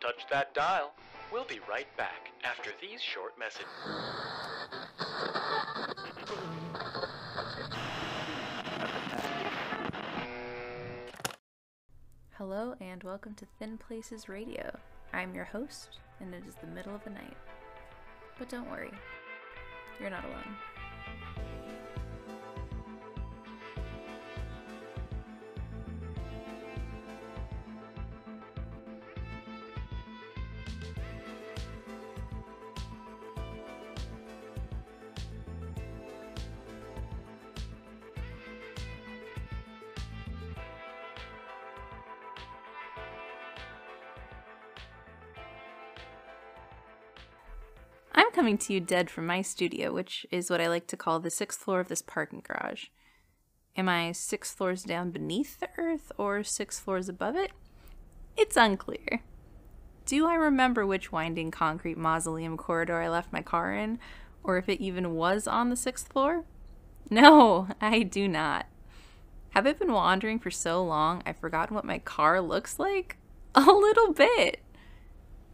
Touch that dial. We'll be right back after these short messages. Hello and welcome to Thin Places Radio. I'm your host, and it is the middle of the night. But don't worry, you're not alone. I'm coming to you dead from my studio, which is what I like to call the sixth floor of this parking garage. Am I six floors down beneath the earth or six floors above it? It's unclear. Do I remember which winding concrete mausoleum corridor I left my car in, or if it even was on the sixth floor? No, I do not. Have I been wandering for so long I've forgotten what my car looks like? A little bit.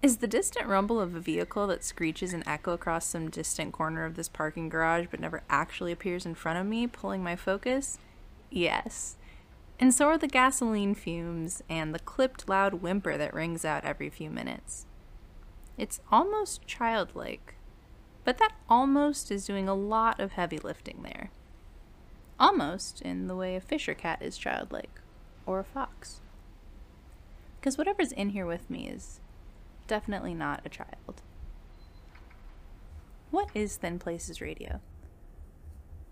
Is the distant rumble of a vehicle that screeches an echo across some distant corner of this parking garage but never actually appears in front of me pulling my focus? Yes. And so are the gasoline fumes and the clipped loud whimper that rings out every few minutes. It's almost childlike, but that almost is doing a lot of heavy lifting there. Almost in the way a fisher cat is childlike, or a fox. Because whatever's in here with me is definitely not a child. What is Thin Places Radio?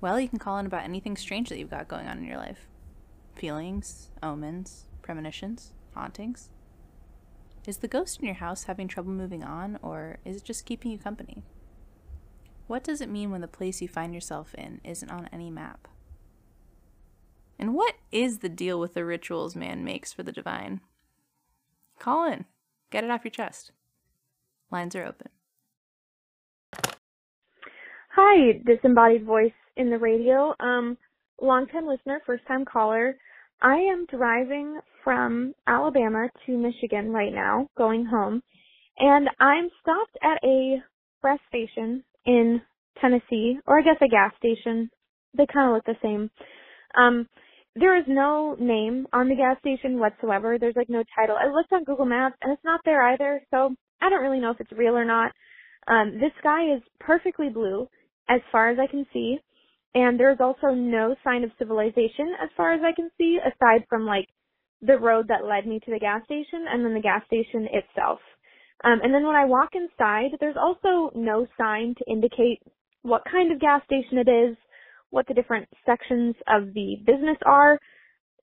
Well, you can call in about anything strange that you've got going on in your life feelings, omens, premonitions, hauntings. Is the ghost in your house having trouble moving on, or is it just keeping you company? What does it mean when the place you find yourself in isn't on any map? And what is the deal with the rituals man makes for the divine? Call in. Get it off your chest. Lines are open. Hi, disembodied voice in the radio. Um, long-time listener, first-time caller. I am driving from Alabama to Michigan right now, going home, and I'm stopped at a rest station in Tennessee, or I guess a gas station. They kind of look the same. Um, there is no name on the gas station whatsoever. There's like no title. I looked on Google Maps and it's not there either, so I don't really know if it's real or not. Um, this sky is perfectly blue as far as I can see, and there's also no sign of civilization as far as I can see, aside from like the road that led me to the gas station and then the gas station itself. Um, and then when I walk inside, there's also no sign to indicate what kind of gas station it is, what the different sections of the business are.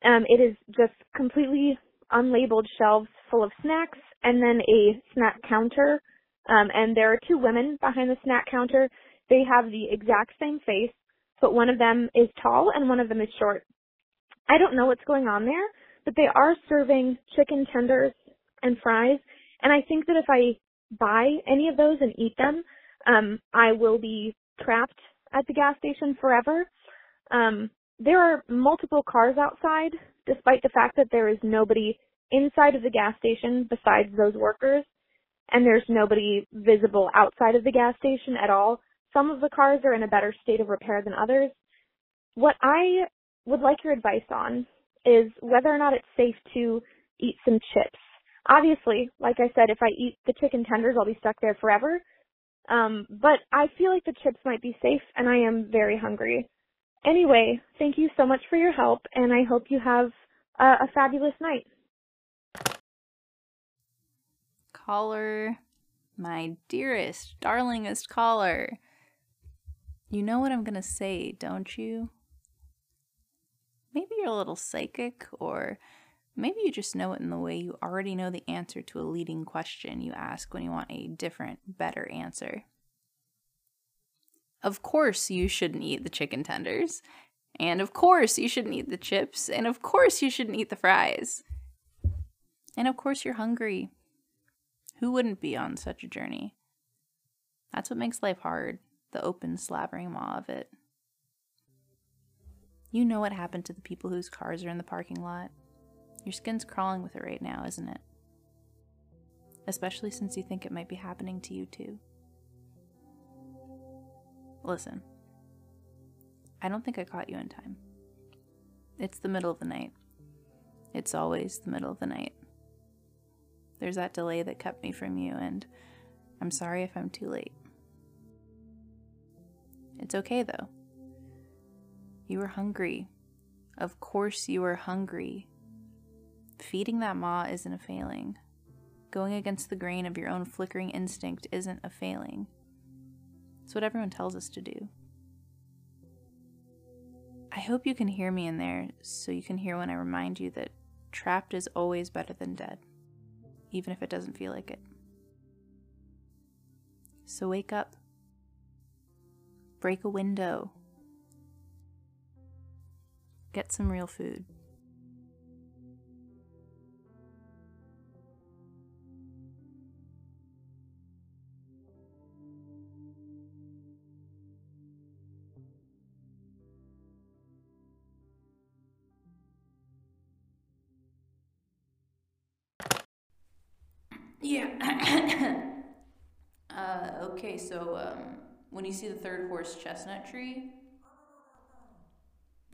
Um, it is just completely unlabeled shelves full of snacks and then a snack counter. Um, and there are two women behind the snack counter. They have the exact same face, but one of them is tall and one of them is short. I don't know what's going on there, but they are serving chicken tenders and fries. And I think that if I buy any of those and eat them, um, I will be trapped at the gas station forever. Um, there are multiple cars outside, despite the fact that there is nobody inside of the gas station besides those workers, and there's nobody visible outside of the gas station at all. Some of the cars are in a better state of repair than others. What I would like your advice on is whether or not it's safe to eat some chips. Obviously, like I said, if I eat the chicken tenders, I'll be stuck there forever. Um, but I feel like the chips might be safe and I am very hungry. Anyway, thank you so much for your help and I hope you have a, a fabulous night. Caller, my dearest, darlingest caller. You know what I'm going to say, don't you? Maybe you're a little psychic, or maybe you just know it in the way you already know the answer to a leading question you ask when you want a different, better answer. Of course, you shouldn't eat the chicken tenders. And of course, you shouldn't eat the chips. And of course, you shouldn't eat the fries. And of course, you're hungry. Who wouldn't be on such a journey? That's what makes life hard the open, slavering maw of it. You know what happened to the people whose cars are in the parking lot. Your skin's crawling with it right now, isn't it? especially since you think it might be happening to you too. Listen, I don't think I caught you in time. It's the middle of the night. It's always the middle of the night. There's that delay that kept me from you, and I'm sorry if I'm too late. It's okay though. You were hungry. Of course, you were hungry. Feeding that maw isn't a failing. Going against the grain of your own flickering instinct isn't a failing. It's what everyone tells us to do. I hope you can hear me in there so you can hear when I remind you that trapped is always better than dead, even if it doesn't feel like it. So wake up. Break a window. Get some real food. Yeah. uh, okay, so um, when you see the third horse chestnut tree,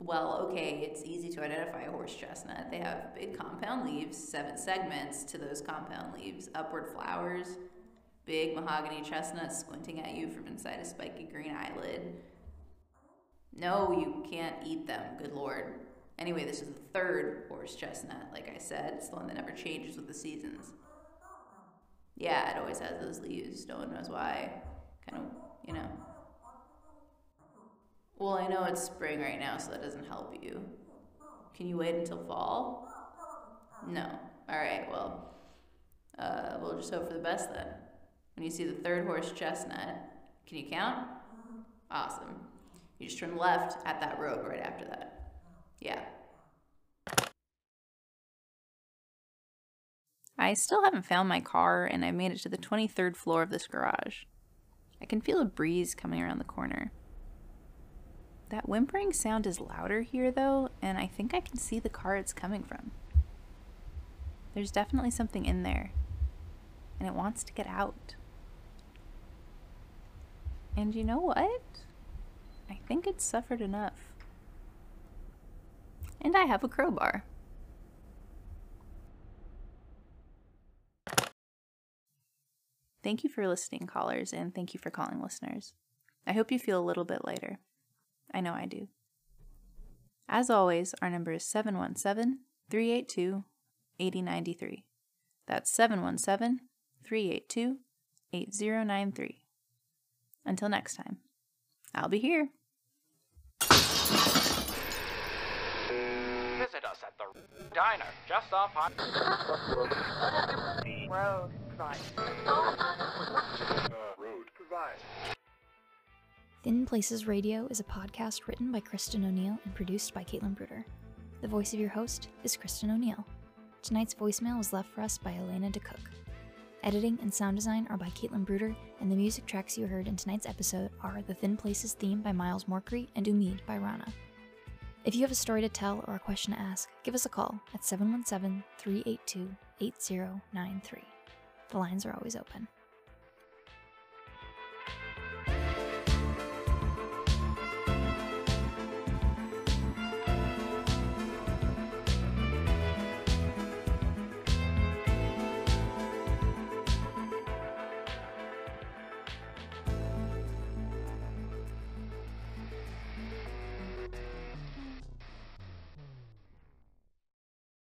well, okay, it's easy to identify a horse chestnut. They have big compound leaves, seven segments to those compound leaves, upward flowers, big mahogany chestnuts squinting at you from inside a spiky green eyelid. No, you can't eat them, good lord. Anyway, this is the third horse chestnut, like I said. It's the one that never changes with the seasons. Yeah, it always has those leaves. No one knows why. Kind of, you know. Well, I know it's spring right now, so that doesn't help you. Can you wait until fall? No. All right, well, uh, we'll just hope for the best then. When you see the third horse chestnut, can you count? Awesome. You just turn left at that road right after that. Yeah. I still haven't found my car, and I've made it to the 23rd floor of this garage. I can feel a breeze coming around the corner. That whimpering sound is louder here, though, and I think I can see the car it's coming from. There's definitely something in there, and it wants to get out. And you know what? I think it's suffered enough. And I have a crowbar. Thank you for listening, callers, and thank you for calling listeners. I hope you feel a little bit lighter. I know I do. As always, our number is 717 382 8093. That's 717 382 8093. Until next time, I'll be here. Visit us at the diner just off High Road right. Road. Provide. Thin Places Radio is a podcast written by Kristen O'Neal and produced by Kaitlin Bruder. The voice of your host is Kristen O'Neal. Tonight's voicemail was left for us by Elena DeCook. Editing and sound design are by Kaitlin Bruder, and the music tracks you heard in tonight's episode are The Thin Places theme by Miles Morkri and Umeed by Rana. If you have a story to tell or a question to ask, give us a call at 717 382 8093. The lines are always open.